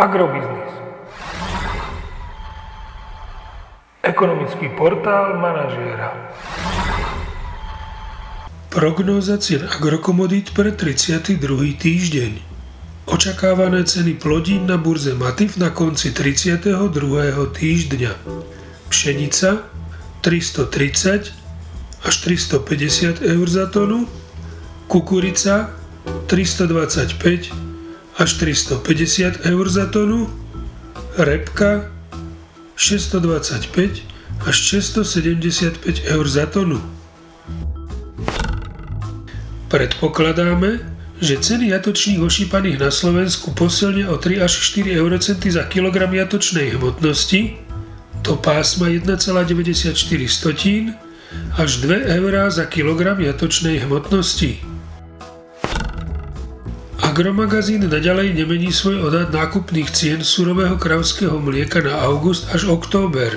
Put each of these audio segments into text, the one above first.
Agrobiznis. Ekonomický portál manažéra. Prognóza cien agrokomodít pre 32. týždeň. Očakávané ceny plodín na burze Matif na konci 32. týždňa. Pšenica 330 až 350 eur za tonu, kukurica 325 až 350 eur za tonu, repka 625 až 675 eur za tonu. Predpokladáme, že ceny jatočných ošípaných na Slovensku posilnia o 3 až 4 eurocenty za kilogram jatočnej hmotnosti do pásma 1,94 až 2 eurá za kilogram jatočnej hmotnosti. Agromagazín naďalej nemení svoj odhad nákupných cien surového kravského mlieka na august až október.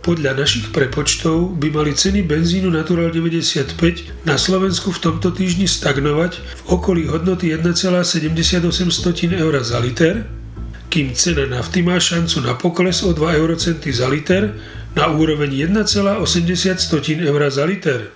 Podľa našich prepočtov by mali ceny benzínu Natural 95 na Slovensku v tomto týždni stagnovať v okolí hodnoty 1,78 eur za liter, kým cena nafty má šancu na pokles o 2 eurocenty za liter na úroveň 1,80 eur za liter.